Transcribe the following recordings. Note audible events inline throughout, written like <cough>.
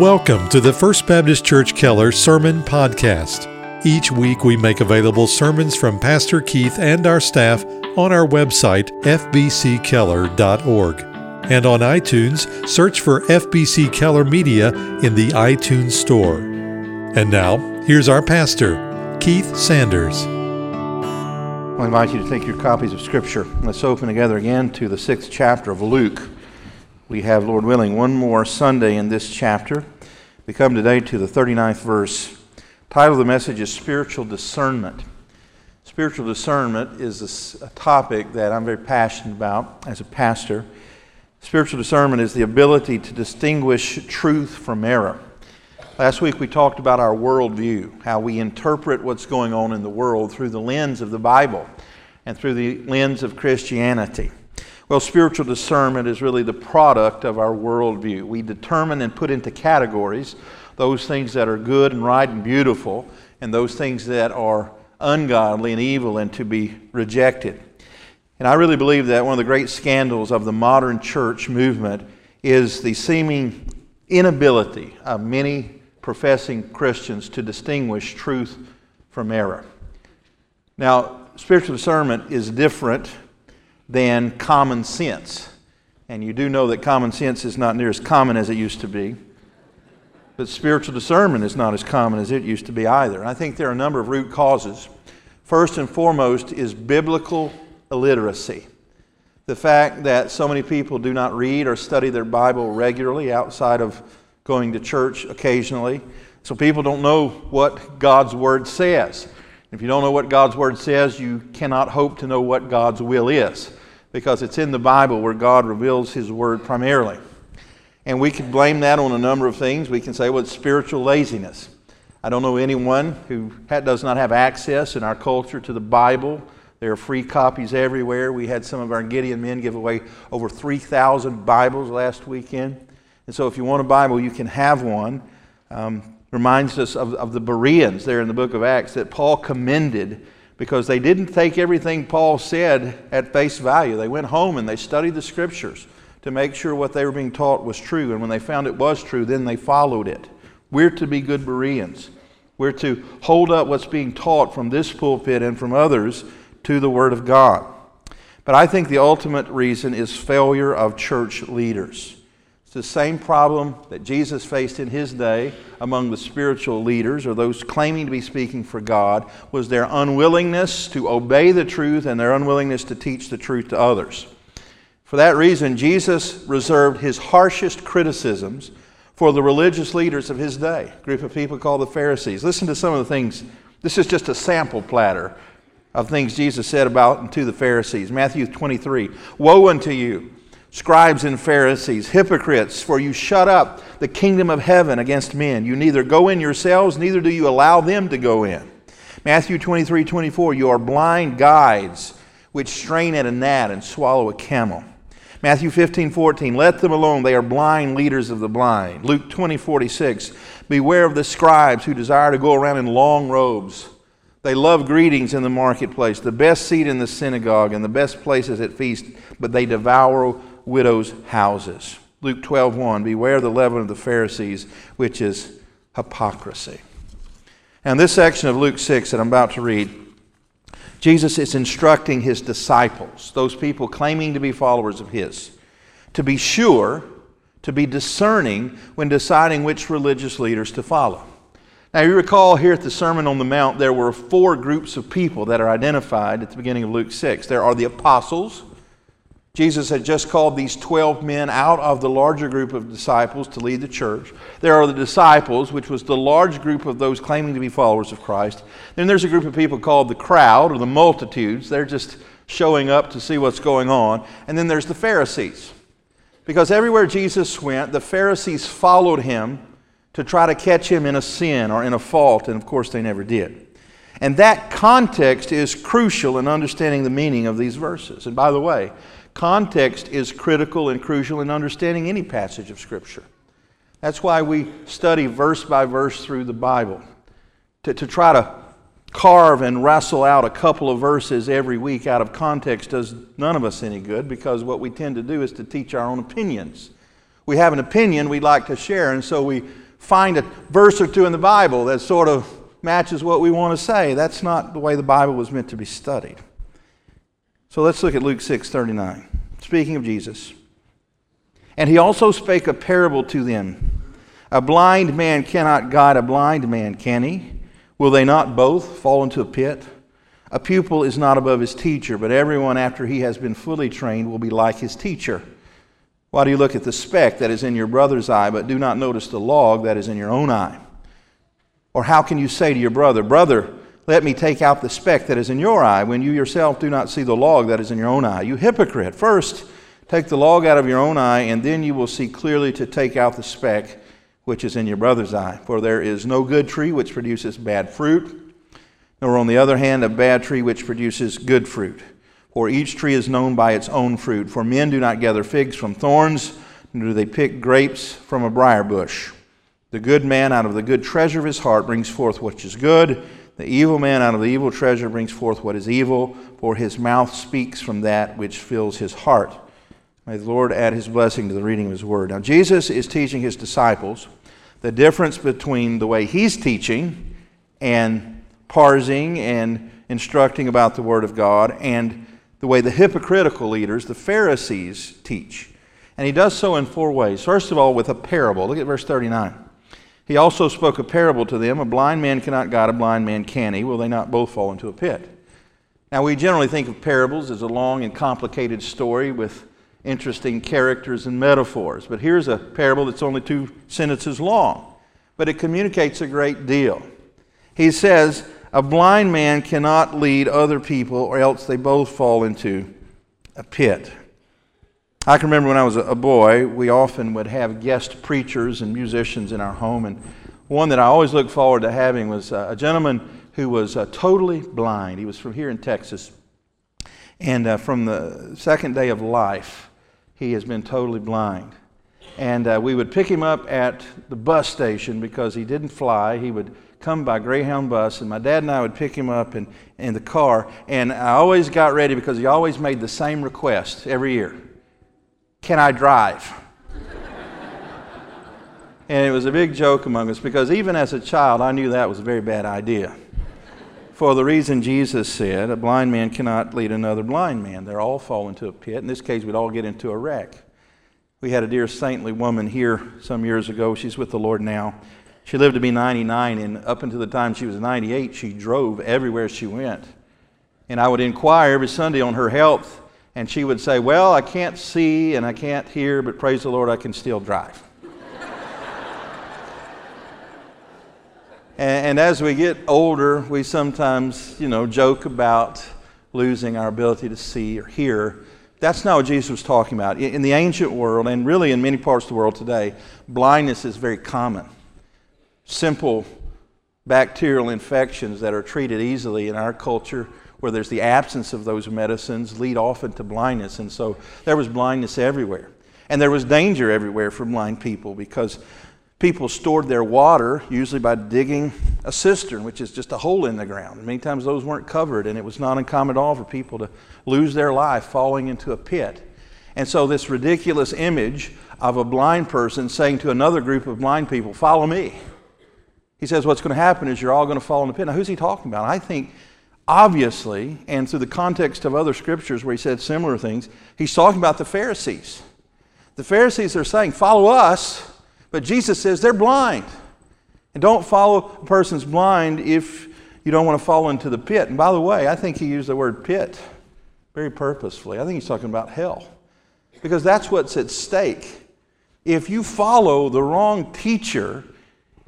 Welcome to the First Baptist Church Keller Sermon Podcast. Each week we make available sermons from Pastor Keith and our staff on our website, fbckeller.org. And on iTunes, search for FBC Keller Media in the iTunes Store. And now, here's our pastor, Keith Sanders. I invite you to take your copies of Scripture. Let's open together again to the sixth chapter of Luke. We have, Lord willing, one more Sunday in this chapter. We come today to the 39th verse. Title of the message is Spiritual Discernment. Spiritual discernment is a, topic that I'm very passionate about as a pastor. Spiritual discernment is the ability to distinguish truth from error. Last week we talked about our worldview, how we interpret what's going on in the world through the lens of the Bible and through the lens of Christianity. Well, spiritual discernment is really the product of our worldview. We determine and put into categories those things that are good and right and beautiful, and those things that are ungodly and evil and to be rejected. And I really believe that one of the great scandals of the modern church movement is the seeming inability of many professing Christians to distinguish truth from error. Now, spiritual discernment is different than common sense. And you do know that common sense is not near as common as it used to be. But spiritual discernment is not as common as it used to be either. And I think there are a number of root causes. First and foremost is biblical illiteracy. The fact that so many people do not read or study their Bible regularly outside of going to church occasionally. So people don't know what God's Word says. If you don't know what God's Word says, you cannot hope to know what God's will is because it's in the Bible where God reveals His Word primarily. And we can blame that on a number of things. We can say, well, it's spiritual laziness. I don't know anyone who does not have access in our culture to the Bible. There are free copies everywhere. We had some of our Gideon men give away over 3,000 Bibles last weekend. And so if you want a Bible, you can have one. Um, reminds us of, of the Bereans there in the book of Acts that Paul commended because they didn't take everything Paul said at face value. They went home and they studied the scriptures to make sure what they were being taught was true. And when they found it was true, then they followed it. We're to be good Bereans. We're to hold up what's being taught from this pulpit and from others to the Word of God. But I think the ultimate reason is failure of church leaders. It's the same problem that Jesus faced in his day among the spiritual leaders or those claiming to be speaking for God was their unwillingness to obey the truth and their unwillingness to teach the truth to others. For that reason, Jesus reserved his harshest criticisms for the religious leaders of his day, a group of people called the Pharisees. Listen to some of the things. This is just a sample platter of things Jesus said about and to the Pharisees. Matthew 23 Woe unto you! Scribes and Pharisees, hypocrites, for you shut up the kingdom of heaven against men. You neither go in yourselves, neither do you allow them to go in. Matthew 23 24, you are blind guides which strain at a gnat and swallow a camel. Matthew 15 14, let them alone, they are blind leaders of the blind. Luke 20 46, beware of the scribes who desire to go around in long robes. They love greetings in the marketplace, the best seat in the synagogue, and the best places at feast, but they devour widows' houses. Luke 12, 1, beware the leaven of the Pharisees, which is hypocrisy. And this section of Luke 6 that I'm about to read, Jesus is instructing his disciples, those people claiming to be followers of his, to be sure, to be discerning when deciding which religious leaders to follow. Now, you recall here at the Sermon on the Mount, there were four groups of people that are identified at the beginning of Luke 6. There are the apostles, Jesus had just called these 12 men out of the larger group of disciples to lead the church. There are the disciples, which was the large group of those claiming to be followers of Christ. Then there's a group of people called the crowd or the multitudes. They're just showing up to see what's going on. And then there's the Pharisees. Because everywhere Jesus went, the Pharisees followed him to try to catch him in a sin or in a fault, and of course they never did. And that context is crucial in understanding the meaning of these verses. And by the way, Context is critical and crucial in understanding any passage of Scripture. That's why we study verse by verse through the Bible, to, to try to carve and wrestle out a couple of verses every week out of context does none of us any good because what we tend to do is to teach our own opinions. We have an opinion we'd like to share, and so we find a verse or two in the Bible that sort of matches what we want to say. That's not the way the Bible was meant to be studied. So let's look at Luke 6 39. Speaking of Jesus. And he also spake a parable to them. A blind man cannot guide a blind man, can he? Will they not both fall into a pit? A pupil is not above his teacher, but everyone after he has been fully trained will be like his teacher. Why do you look at the speck that is in your brother's eye, but do not notice the log that is in your own eye? Or how can you say to your brother, Brother, let me take out the speck that is in your eye, when you yourself do not see the log that is in your own eye? You hypocrite! First, take the log out of your own eye, and then you will see clearly to take out the speck which is in your brother's eye. For there is no good tree which produces bad fruit, nor on the other hand a bad tree which produces good fruit. For each tree is known by its own fruit. For men do not gather figs from thorns, nor do they pick grapes from a briar bush. The good man out of the good treasure of his heart brings forth what is good. The evil man out of the evil treasure brings forth what is evil, for his mouth speaks from that which fills his heart. May the Lord add his blessing to the reading of his word. Now, Jesus is teaching his disciples the difference between the way he's teaching and parsing and instructing about the word of God and the way the hypocritical leaders, the Pharisees, teach. And he does so in four ways. First of all, with a parable. Look at verse 39. He also spoke a parable to them A blind man cannot guide a blind man, can he? Will they not both fall into a pit? Now, we generally think of parables as a long and complicated story with interesting characters and metaphors. But here's a parable that's only two sentences long, but it communicates a great deal. He says, a blind man cannot lead other people, or else they both fall into a pit. I can remember when I was a boy, we often would have guest preachers and musicians in our home, and one that I always looked forward to having was uh, a gentleman who was uh, totally blind. He was from here in Texas, and uh, from the second day of life, he has been totally blind. And we would pick him up at the bus station because he didn't fly. He would come by Greyhound bus, and my dad and I would pick him up in, in the car. And I always got ready because he always made the same request every year Can I drive? and it was a big joke among us because even as a child, I knew that was a very bad idea. For the reason Jesus said, a blind man cannot lead another blind man. They're all fall into a pit. In this case, we'd all get into a wreck. We had a dear saintly woman here some years ago. She's with the Lord now. She lived to be 99, and up until the time she was 98, she drove everywhere she went. And I would inquire every Sunday on her health, and she would say, Well, I can't see and I can't hear, but praise the Lord, I can still drive. and, and as we get older, we sometimes, you know, joke about losing our ability to see or hear. That's not what Jesus was talking about. In the ancient world, and really in many parts of the world today, blindness is very common simple bacterial infections that are treated easily in our culture where there's the absence of those medicines lead often to blindness and so there was blindness everywhere and there was danger everywhere for blind people because people stored their water usually by digging a cistern which is just a hole in the ground many times those weren't covered and it was not uncommon at all for people to lose their life falling into a pit and so this ridiculous image of a blind person saying to another group of blind people follow me he says what's going to happen is you're all going to fall in the pit. Now, who's he talking about? I think, obviously, and through the context of other scriptures where he said similar things, he's talking about the Pharisees. The Pharisees are saying, follow us, but Jesus says they're blind. And don't follow a person's blind if you don't want to fall into the pit. And by the way, I think he used the word pit very purposefully. I think he's talking about hell. Because that's what's at stake. If you follow the wrong teacher,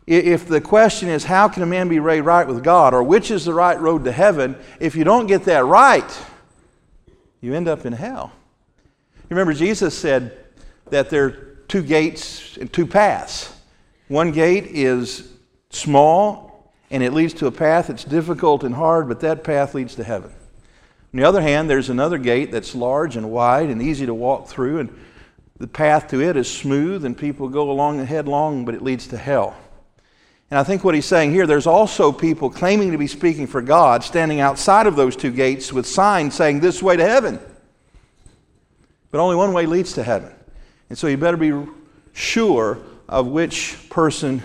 if the question is, how can a man be made right with God, or which is the right road to heaven, if you don't get that right, you end up in hell. You Remember, Jesus said that there are two gates and two paths. One gate is small and it leads to a path that's difficult and hard, but that path leads to heaven. On the other hand, there's another gate that's large and wide and easy to walk through, and the path to it is smooth and people go along headlong, but it leads to hell. And I think what he's saying here, there's also people claiming to be speaking for God standing outside of those two gates with signs saying this way to heaven. But only one way leads to heaven. And so you better be sure of which person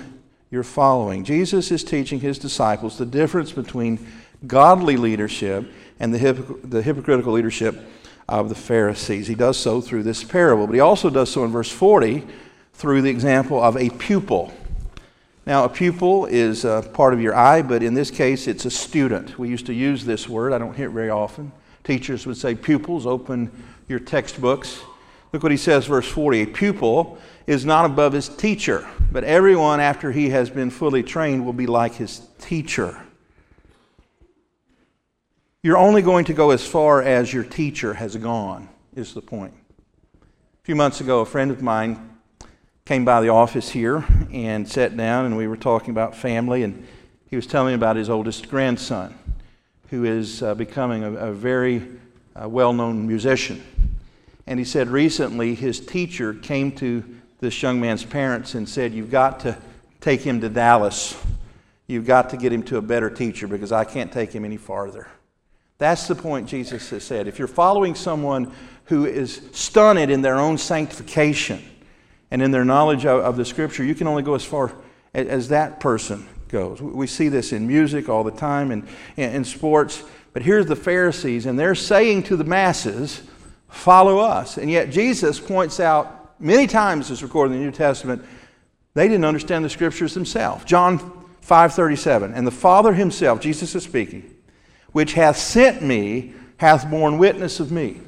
you're following. Jesus is teaching his disciples the difference between godly leadership and the, hypocr- the hypocritical leadership of the Pharisees. He does so through this parable, but he also does so in verse 40 through the example of a pupil. Now, a pupil is a part of your eye, but in this case, it's a student. We used to use this word, I don't hear it very often. Teachers would say, Pupils, open your textbooks. Look what he says, verse 40. A pupil is not above his teacher, but everyone after he has been fully trained will be like his teacher. You're only going to go as far as your teacher has gone, is the point. A few months ago, a friend of mine came by the office here and sat down, and we were talking about family, and he was telling me about his oldest grandson, who is uh, becoming a, a very uh, well known musician. And he said recently his teacher came to this young man's parents and said, You've got to take him to Dallas. You've got to get him to a better teacher because I can't take him any farther. That's the point Jesus has said. If you're following someone who is stunted in their own sanctification and in their knowledge of, of the Scripture, you can only go as far as, as, that person goes. We see this in music all the time and in sports. But here's the Pharisees, and they're saying to the masses, Follow us. And yet Jesus points out many times, as recorded in the New Testament, they didn't understand the Scriptures themselves. John 5:37, and the Father himself, Jesus is speaking, which hath sent me, hath borne witness of me.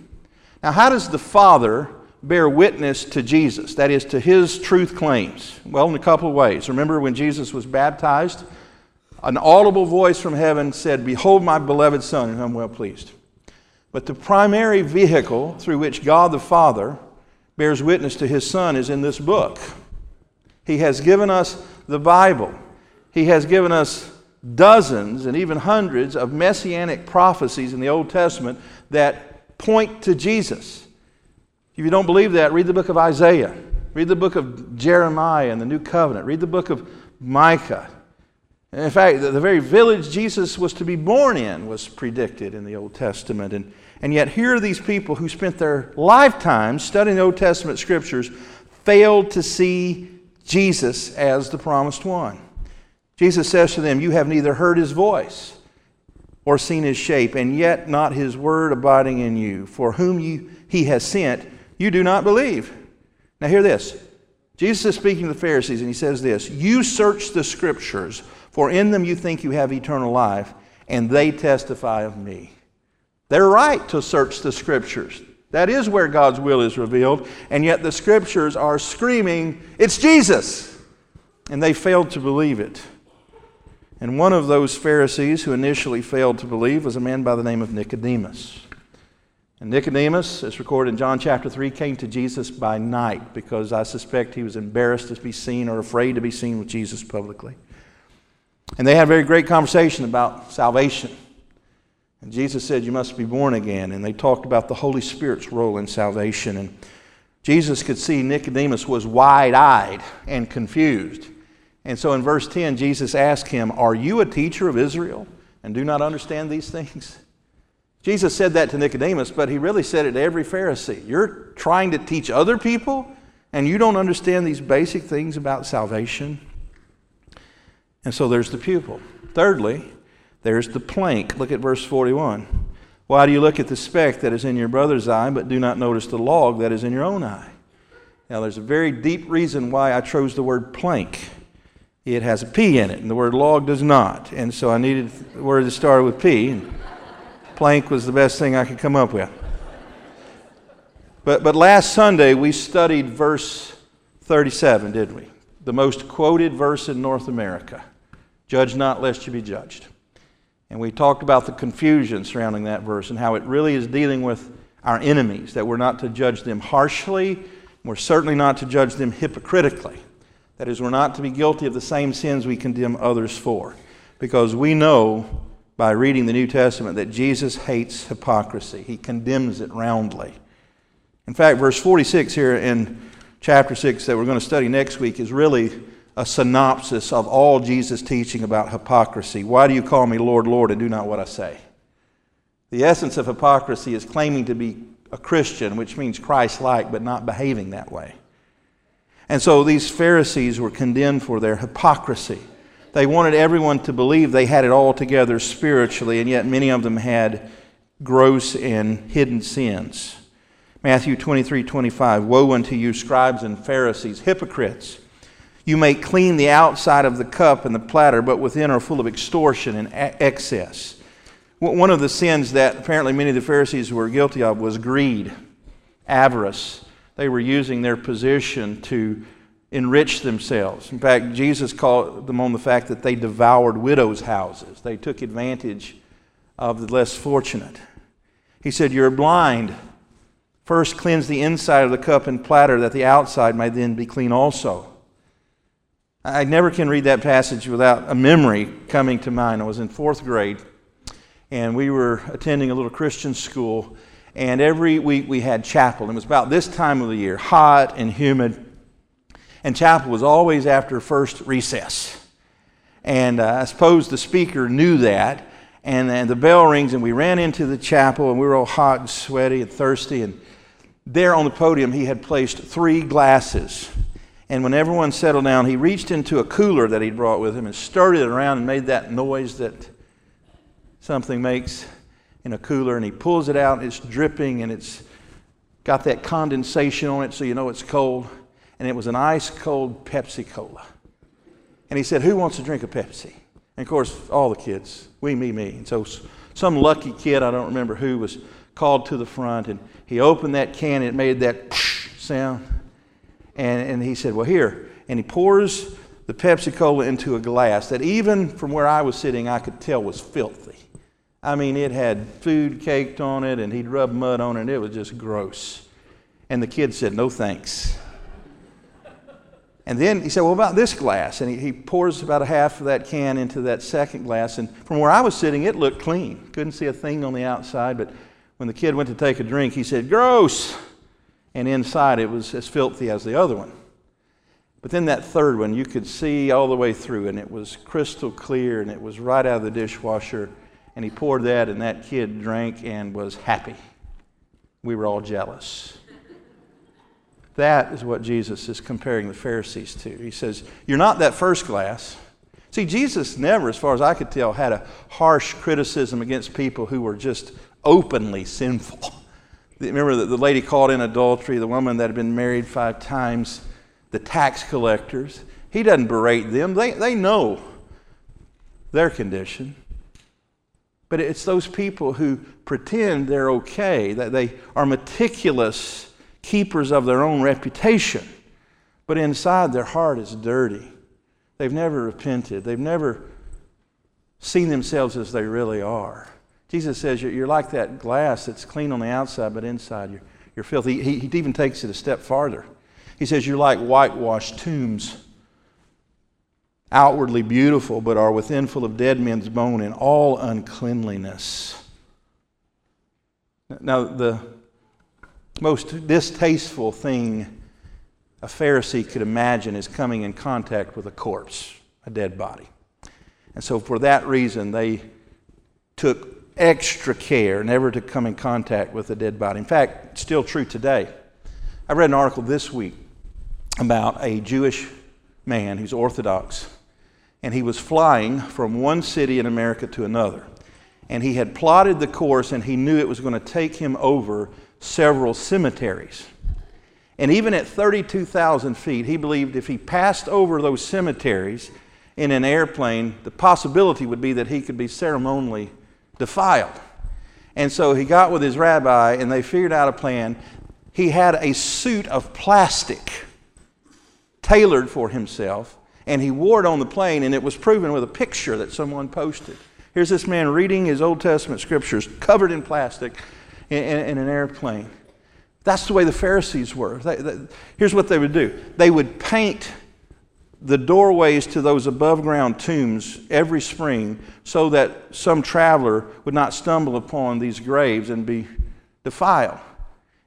Now, how does the Father bear witness to Jesus, that is, to his truth claims? Well, in a couple of ways. Remember when Jesus was baptized? An audible voice from heaven said, Behold my beloved Son, and I'm well pleased. But the primary vehicle through which God the Father bears witness to his Son is in this book. He has given us the Bible. He has given us dozens and even hundreds of messianic prophecies in the Old Testament that point to Jesus. If you don't believe that, read the book of Isaiah, read the book of Jeremiah and the New Covenant, read the book of Micah. in fact, the very village Jesus was to be born in was predicted in the Old Testament. And, and yet, here are these people who spent their lifetimes studying Old Testament scriptures, failed to see Jesus as the promised one. Jesus says to them, You have neither heard his voice or seen his shape, and yet not his word abiding in you. For whom you, he has sent, you do not believe. Now, hear this. Jesus is speaking to the Pharisees, and he says this You search the scriptures, for in them you think you have eternal life, and they testify of me. They're right to search the scriptures. That is where God's will is revealed, and yet the scriptures are screaming, It's Jesus! And they failed to believe it. And one of those Pharisees who initially failed to believe was a man by the name of Nicodemus. And Nicodemus, as recorded in John chapter 3, came to Jesus by night because I suspect he was embarrassed to be seen or afraid to be seen with Jesus publicly. And they had a very great conversation about salvation. And Jesus said, You must be born again. And they talked about the Holy Spirit's role in salvation. And Jesus could see Nicodemus was wide eyed and confused. And so in verse 10, Jesus asked him, Are you a teacher of Israel and do not understand these things? Jesus said that to Nicodemus, but he really said it to every Pharisee. You're trying to teach other people and you don't understand these basic things about salvation? And so there's the pupil. Thirdly, there's the plank. Look at verse 41. Why do you look at the speck that is in your brother's eye, but do not notice the log that is in your own eye? Now, there's a very deep reason why I chose the word plank it has a P in it, and the word log does not. And so I needed a word that started with P, plank was the best thing I could come up with. But, but last Sunday we studied verse 37, did we? The most quoted verse in North America Judge not, lest you be judged. And we talked about the confusion surrounding that verse and how it really is dealing with our enemies, that we're not to judge them harshly, we're certainly not to judge them hypocritically. That is, we're not to be guilty of the same sins we condemn others for. Because we know by reading the New Testament that Jesus hates hypocrisy, he condemns it roundly. In fact, verse 46 here in chapter 6 that we're going to study next week is really a synopsis of all Jesus' teaching about hypocrisy. Why do you call me Lord, Lord, and do not what I say? The essence of hypocrisy is claiming to be a Christian, which means Christ like, but not behaving that way. And so these Pharisees were condemned for their hypocrisy. They wanted everyone to believe they had it all together spiritually, and yet many of them had gross and hidden sins. Matthew 23 25. Woe unto you, scribes and Pharisees, hypocrites! You may clean the outside of the cup and the platter, but within are full of extortion and excess. One of the sins that apparently many of the Pharisees were guilty of was greed, avarice. They were using their position to enrich themselves. In fact, Jesus called them on the fact that they devoured widows' houses. They took advantage of the less fortunate. He said, You're blind. First, cleanse the inside of the cup and platter, that the outside may then be clean also. I never can read that passage without a memory coming to mind. I was in fourth grade, and we were attending a little Christian school, and every week we had chapel. It was about this time of the year, hot and humid. And chapel was always after first recess. And uh, I suppose the speaker knew that. And, and the bell rings, and we ran into the chapel, and we were all hot and sweaty and thirsty. And there on the podium, he had placed three glasses. And when everyone settled down, he reached into a cooler that he'd brought with him and stirred it around and made that noise that something makes in a cooler. And he pulls it out, and it's dripping, and it's got that condensation on it so you know it's cold and it was an ice cold Pepsi Cola. And he said, Who wants to drink a Pepsi? And of course, all the kids, we, me, me. And so some lucky kid, I don't remember who, was called to the front and he opened that can and it made that <laughs> sound. And, and he said, Well, here. And he pours the Pepsi Cola into a glass that even from where I was sitting, I could tell was filthy. I mean, it had food caked on it and he'd rubbed mud on it. It was just gross. And the kid said, No thanks. And then he said, Well, about this glass? And he, he, pours about a half of that can into that second glass. And from where I was sitting, it looked clean. Couldn't see a thing on the outside. But when the kid went to take a drink, he said, Gross. And inside, it was as filthy as the other one. But then that third one, you could see all the way through, and it was crystal clear, and it was right out of the dishwasher. And he poured that, and that kid drank and was happy. We were all jealous. That is what Jesus is comparing the Pharisees to. He says, You're not that first glass. See, Jesus never, as far as I could tell, had a harsh criticism against people who were just openly sinful. <laughs> Remember the, the lady caught in adultery, the woman that had been married five times, the tax collectors. He doesn't berate them, they, they know their condition. But it's those people who pretend they're okay, that they are meticulous keepers of their own reputation, but inside their heart is dirty. They've never repented, they've never seen themselves as they really are. Jesus says you're like that glass that's clean on the outside, but inside you're, you're filthy. He, he even takes it a step farther. He says you're like whitewashed tombs, outwardly beautiful, but are within full of dead men's bone and all uncleanliness. Now, the most distasteful thing a Pharisee could imagine is coming in contact with a corpse, a dead body. And so, for that reason, they took extra care never to come in contact with a dead body. In fact, it's still true today. I read an article this week about a Jewish man who's Orthodox, and he was flying from one city in America to another. And he had plotted the course, and he knew it was going to take him over several cemeteries. And even at 32,000 feet, he believed if he passed over those cemeteries in an airplane, the possibility would be that he could be ceremonially defiled. And so he got with his rabbi, and they figured out a plan. He had a suit of plastic tailored for himself, and he wore it on the plane, and it was proven with a picture that someone posted. Here's this man reading his Old Testament scriptures covered in plastic in, in, in an airplane. That's the way the Pharisees were. They, they, here's what they would do they would paint the doorways to those above ground tombs every spring so that some traveler would not stumble upon these graves and be defiled.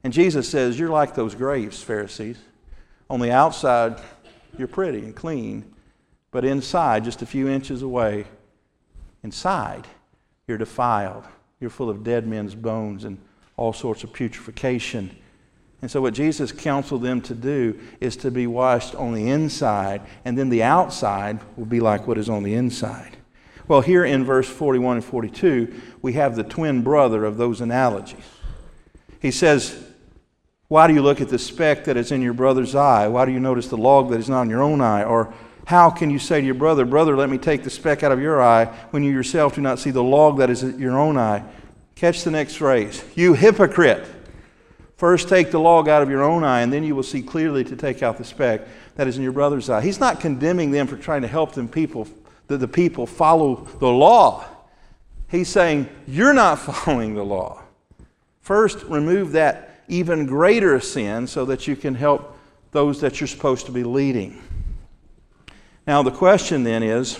And Jesus says, You're like those graves, Pharisees. On the outside, you're pretty and clean, but inside, just a few inches away, inside, you're defiled. You're full of dead men's bones and all sorts of putrefaction. And so, what Jesus counseled them to do is to be washed on the inside, and then the outside will be like what is on the inside. Well, here in verse 41 and 42, we have the twin brother of those analogies. He says, Why do you look at the speck that is in your brother's eye? Why do you notice the log that is not in your own eye? Or how can you say to your brother, Brother, let me take the speck out of your eye, when you yourself do not see the log that is in your own eye? Catch the next phrase. You hypocrite. First, take the log out of your own eye, and then you will see clearly to take out the speck that is in your brother's eye. He's not condemning them for trying to help them people, that the people follow the law. He's saying, You're not <laughs> following the law. First, remove that even greater sin so that you can help those that you're supposed to be leading. Now, the question then is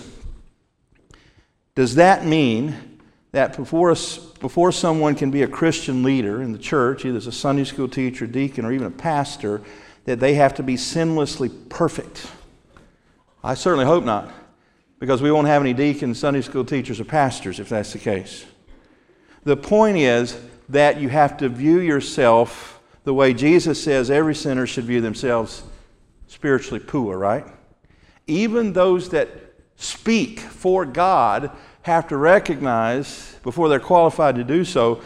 Does that mean that before, before someone can be a Christian leader in the church, either as a Sunday school teacher, deacon, or even a pastor, that they have to be sinlessly perfect. I certainly hope not, because we won't have any deacons, Sunday school teachers, or pastors if that's the case. The point is that you have to view yourself the way Jesus says every sinner should view themselves spiritually poor, right? Even those that speak for God have to recognize, before they're qualified to do so,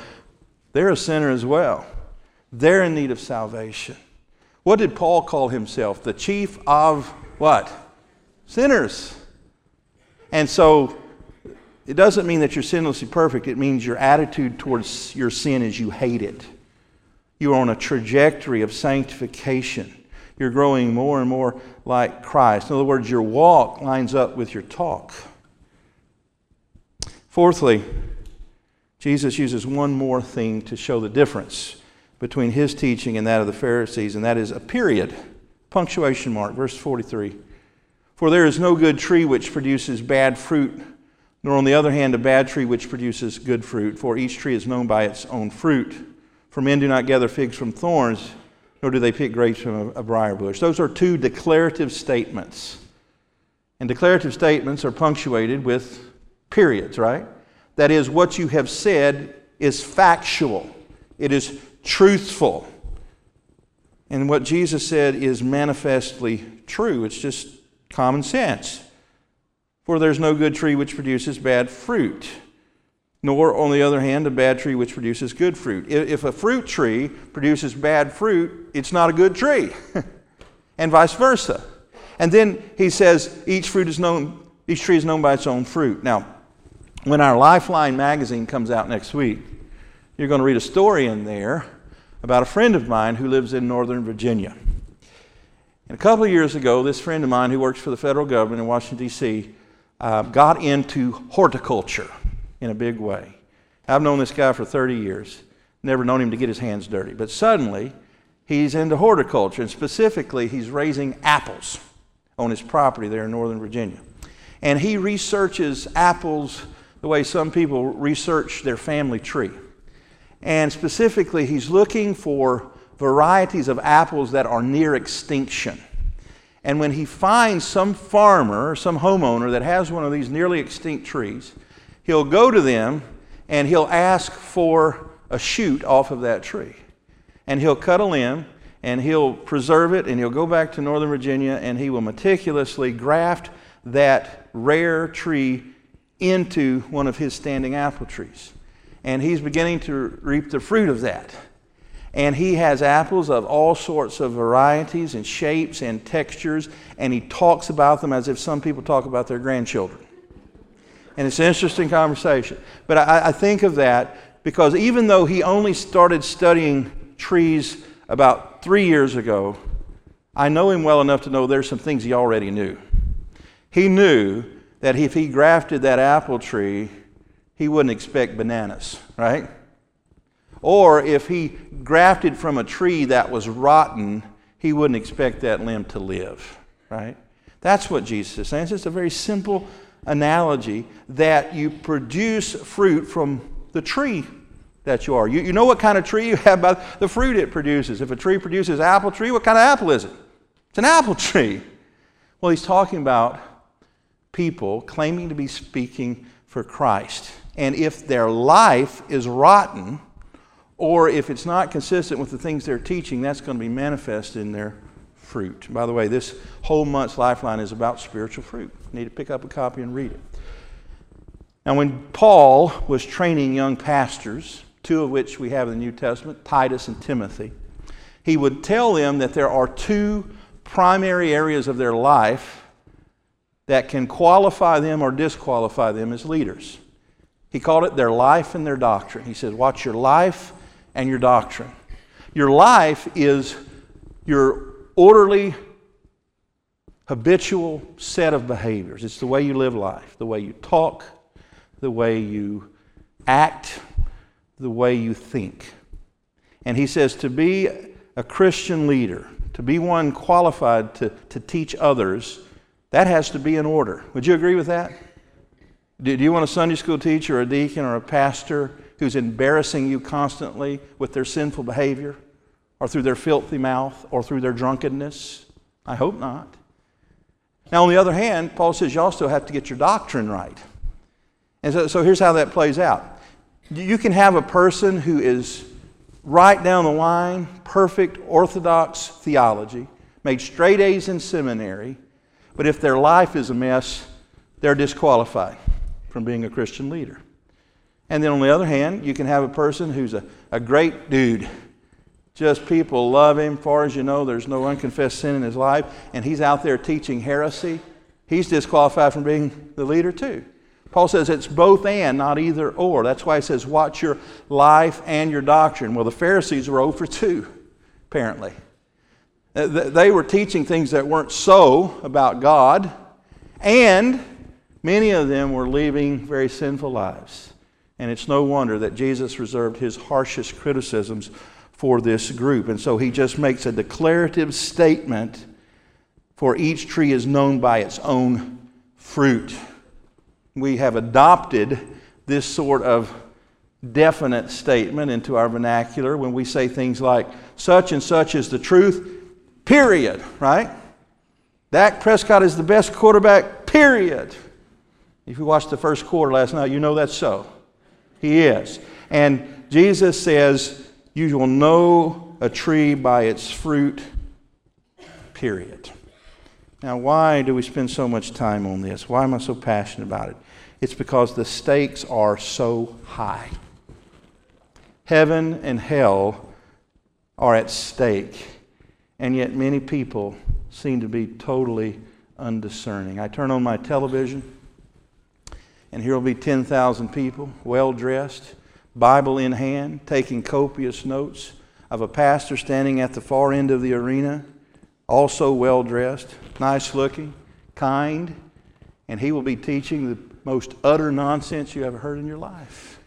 they're a sinner as well. They're in need of salvation. What did Paul call himself? The chief of what? Sinners. And so it doesn't mean that you're sinlessly perfect. It means your attitude towards your sin is you hate it. You are on a trajectory of sanctification. You're growing more and more like Christ. In other words, your walk lines up with your talk. Fourthly, Jesus uses one more thing to show the difference between his teaching and that of the Pharisees, and that is a period, punctuation mark, verse 43. For there is no good tree which produces bad fruit, nor on the other hand a bad tree which produces good fruit, for each tree is known by its own fruit. For men do not gather figs from thorns, nor do they pick grapes from a, briar bush. Those are two declarative statements. And declarative statements are punctuated with periods, right? That is, what you have said is factual, it is truthful. And what Jesus said is manifestly true. It's just common sense. For there's no good tree which produces bad fruit, nor, on the other hand, a bad tree which produces good fruit. If a fruit tree produces bad fruit, it's not a good tree, <laughs> and vice versa. And then he says each fruit is known, each tree is known by its own fruit. Now, when our Lifeline magazine comes out next week, you're going to read a story in there about a friend of mine who lives in Northern Virginia. And a couple of years ago, this friend of mine who works for the federal government in Washington, D.C., uh, got into horticulture in a big way. I've known this guy for 30 years, never known him to get his hands dirty. But suddenly, he's into horticulture, and specifically, he's raising apples on his property there in Northern Virginia. And he researches apples the way some people research their family tree. And specifically, he's looking for varieties of apples that are near extinction. And when he finds some farmer or some homeowner that has one of these nearly extinct trees, he'll go to them and he'll ask for a shoot off of that tree. And he'll cut a limb and he'll preserve it and he'll go back to Northern Virginia and he will meticulously graft that rare tree into one of his standing apple trees. And he's beginning to reap the fruit of that. And he has apples of all sorts of varieties and shapes and textures, and he talks about them as if some people talk about their grandchildren. And it's an interesting conversation. But I, I think of that because even though he only started studying trees about three years ago, I know him well enough to know there's some things he already knew. He knew that if he grafted that apple tree, he wouldn't expect bananas, right? Or if he grafted from a tree that was rotten, he wouldn't expect that limb to live, right? That's what Jesus is saying. It's just a very simple analogy that you produce fruit from the tree that you are. You, you know what kind of tree you have by the fruit it produces. If a tree produces apple tree, what kind of apple is it? It's an apple <laughs> tree. Well, he's talking about people claiming to be speaking for Christ. And if their life is rotten, or if it's not consistent with the things they're teaching, that's going to be manifest in their fruit. By the way, this whole month's Lifeline is about spiritual fruit. You need to pick up a copy and read it. Now, when Paul was training young pastors, two of which we have in the New Testament, Titus and Timothy, he would tell them that there are two primary areas of their life that can qualify them or disqualify them as leaders. He called it their life and their doctrine. He said, Watch your life and your doctrine. Your life is your orderly, habitual set of behaviors. It's the way you live life, the way you talk, the way you act, the way you think. And he says to be a Christian leader, to be one qualified to, to teach others, that has to be in order. Would you agree with that? Do, you want a Sunday school teacher or a deacon or a pastor who's embarrassing you constantly with their sinful behavior or through their filthy mouth or through their drunkenness? I hope not. Now, on the other hand, Paul says you also have to get your doctrine right. And so, so here's how that plays out you can have a person who is right down the line, perfect orthodox theology, made straight A's in seminary, but if their life is a mess, they're disqualified from being a Christian leader. And then on the other hand, you can have a person who's a, a great dude. Just people love him. Far as you know, there's no unconfessed sin in his life, and he's out there teaching heresy. He's disqualified from being the leader, too. Paul says it's both and, not either or. That's why he says, watch your life and your doctrine. Well, the Pharisees were oh over 2, apparently. Uh, they were teaching things that weren't so about God, and many of them were living very sinful lives. And it's no wonder that Jesus reserved his harshest criticisms for this group. And so he just makes a declarative statement for each tree is known by its own fruit. We have adopted this sort of definite statement into our vernacular when we say things like, such and such is the truth, period, right? Dak Prescott is the best quarterback, period. If you watched the first quarter last night, you know that's so. He is. And Jesus says, You will know a tree by its fruit, period. Now, why do we spend so much time on this? Why am I so passionate about it? It's because the stakes are so high. Heaven and hell are at stake, and yet many people seem to be totally undiscerning. I turn on my television and here will be 10,000 people, well dressed, Bible in hand, taking copious notes of a pastor standing at the far end of the arena, also well dressed, nice looking, kind, and he will be teaching the most utter nonsense you ever heard in your life.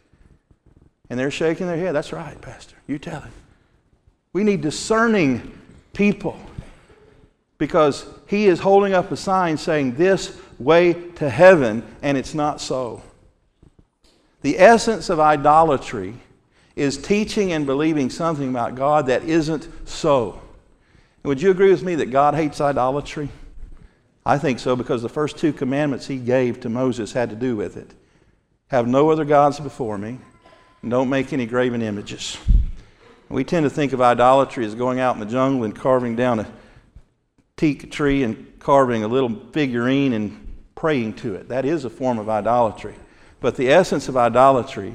And they're shaking their head. That's right, Pastor. You tell him. We need discerning people because he is holding up a sign saying, This way to heaven, and it's not so. The essence of idolatry is teaching and believing something about God that isn't so. would you agree with me that God hates idolatry? I think so because the first two commandments he gave to Moses had to do with it. Have no other gods before me, and don't make any graven images. We tend to think of idolatry as going out in the jungle and carving down a teak tree and carving a little figurine and praying to it. That is a form of idolatry. But the essence of idolatry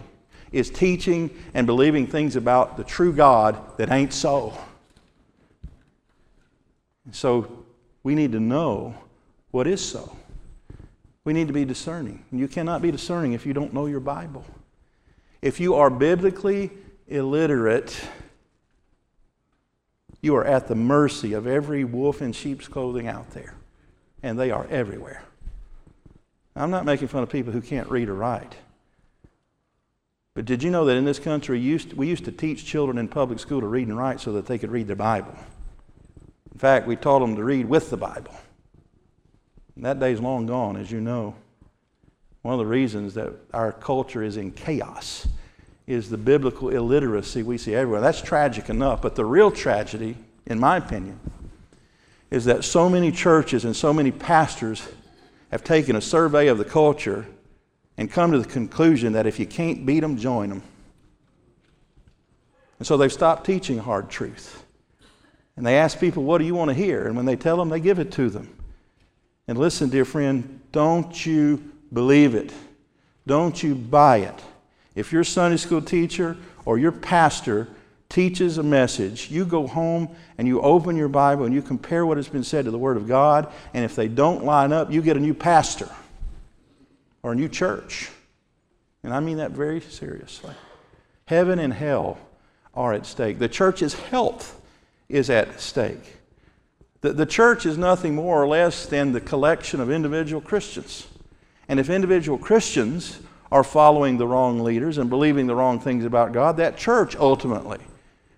is teaching and believing things about the true God that ain't so. So we need to know what is so. We need to be discerning. You cannot be discerning if you don't know your Bible. If you are biblically illiterate, you are at the mercy of every wolf in sheep's clothing out there, and they are everywhere. I'm not making fun of people who can't read or write. But did you know that in this country, we used to teach children in public school to read and write so that they could read their Bible? In fact, we taught them to read with the Bible. And that day's long gone, as you know. One of the reasons that our culture is in chaos is the biblical illiteracy we see everywhere. That's tragic enough, but the real tragedy, in my opinion, is that so many churches and so many pastors have taken a survey of the culture and come to the conclusion that if you can't beat them, join them. And so they've stopped teaching hard truth. And they ask people, What do you want to hear? And when they tell them, they give it to them. And listen, dear friend, don't you believe it. Don't you buy it. If your Sunday school teacher or your pastor teaches a message, you go home and you open your Bible and you compare what has been said to the Word of God, and if they don't line up, you get a new pastor or a new church. And I mean that very seriously. Heaven and hell are at stake. The church's health is at stake. The, the church is nothing more or less than the collection of individual Christians. And if individual Christians are following the wrong leaders and believing the wrong things about God, that church ultimately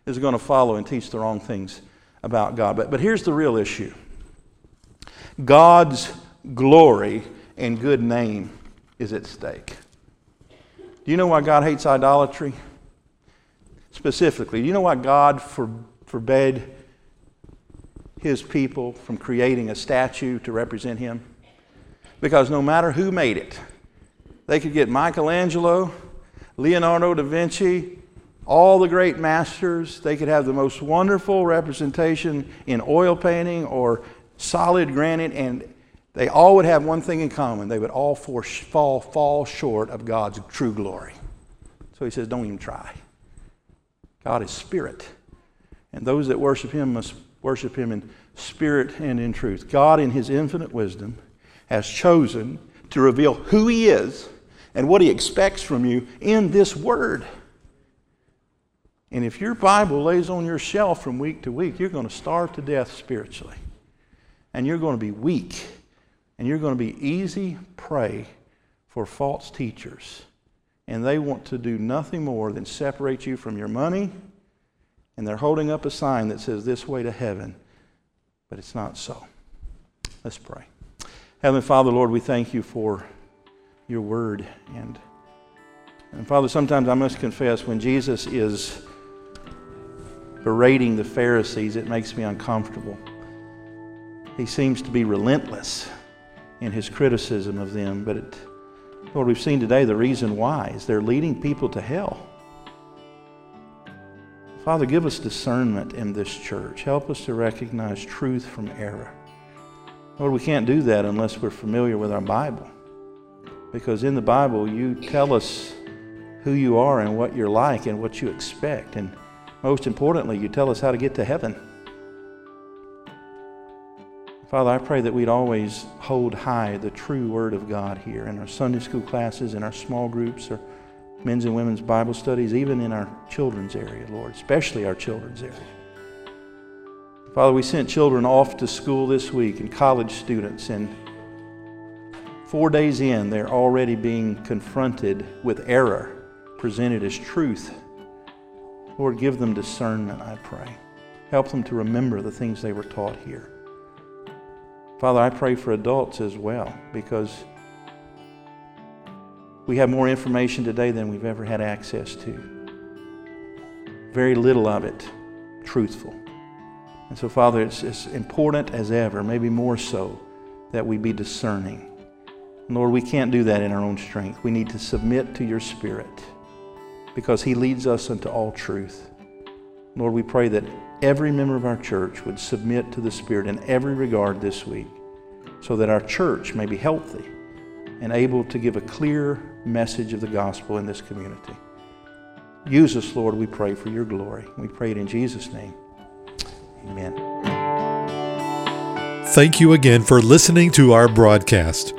is going to follow and teach the wrong things about God. But, but here's the real issue God's glory and good name is at stake. Do you know why God hates idolatry? Specifically, do you know why God for, forbade his people from creating a statue to represent him? Because no matter who made it, they could get Michelangelo, Leonardo da Vinci, all the great masters. They could have the most wonderful representation in oil painting or solid granite, and they all would have one thing in common. They would all fall, fall short of God's true glory. So he says, don't even try. God is spirit, and those that worship him must worship him in spirit and in truth. God, in his infinite wisdom, has chosen to reveal who he is and what he expects from you in this word. And if your Bible lays on your shelf from week to week, you're going to starve to death spiritually. And you're going to be weak. And you're going to be easy prey for false teachers. And they want to do nothing more than separate you from your money. And they're holding up a sign that says, This way to heaven. But it's not so. Let's pray. Heavenly Father, Lord, we thank you for your word. And, and Father, sometimes I must confess when Jesus is berating the Pharisees, it makes me uncomfortable. He seems to be relentless in his criticism of them, but it, Lord, we've seen today the reason why is they're leading people to hell. Father, give us discernment in this church. Help us to recognize truth from error. Lord, we can't do that unless we're familiar with our Bible. Because in the Bible, you tell us who you are and what you're like and what you expect. And most importantly, you tell us how to get to heaven. Father, I pray that we'd always hold high the true Word of God here in our Sunday school classes, in our small groups, or men's and women's Bible studies, even in our children's area, Lord, especially our children's area. Father, we sent children off to school this week and college students, and four days in, they're already being confronted with error presented as truth. Lord, give them discernment, I pray. Help them to remember the things they were taught here. Father, I pray for adults as well because we have more information today than we've ever had access to. Very little of it truthful. And so, Father, it's as important as ever, maybe more so, that we be discerning. Lord, we can't do that in our own strength. We need to submit to your Spirit because He leads us into all truth. Lord, we pray that every member of our church would submit to the Spirit in every regard this week so that our church may be healthy and able to give a clear message of the gospel in this community. Use us, Lord, we pray for your glory. We pray it in Jesus' name. Amen. Thank you again for listening to our broadcast.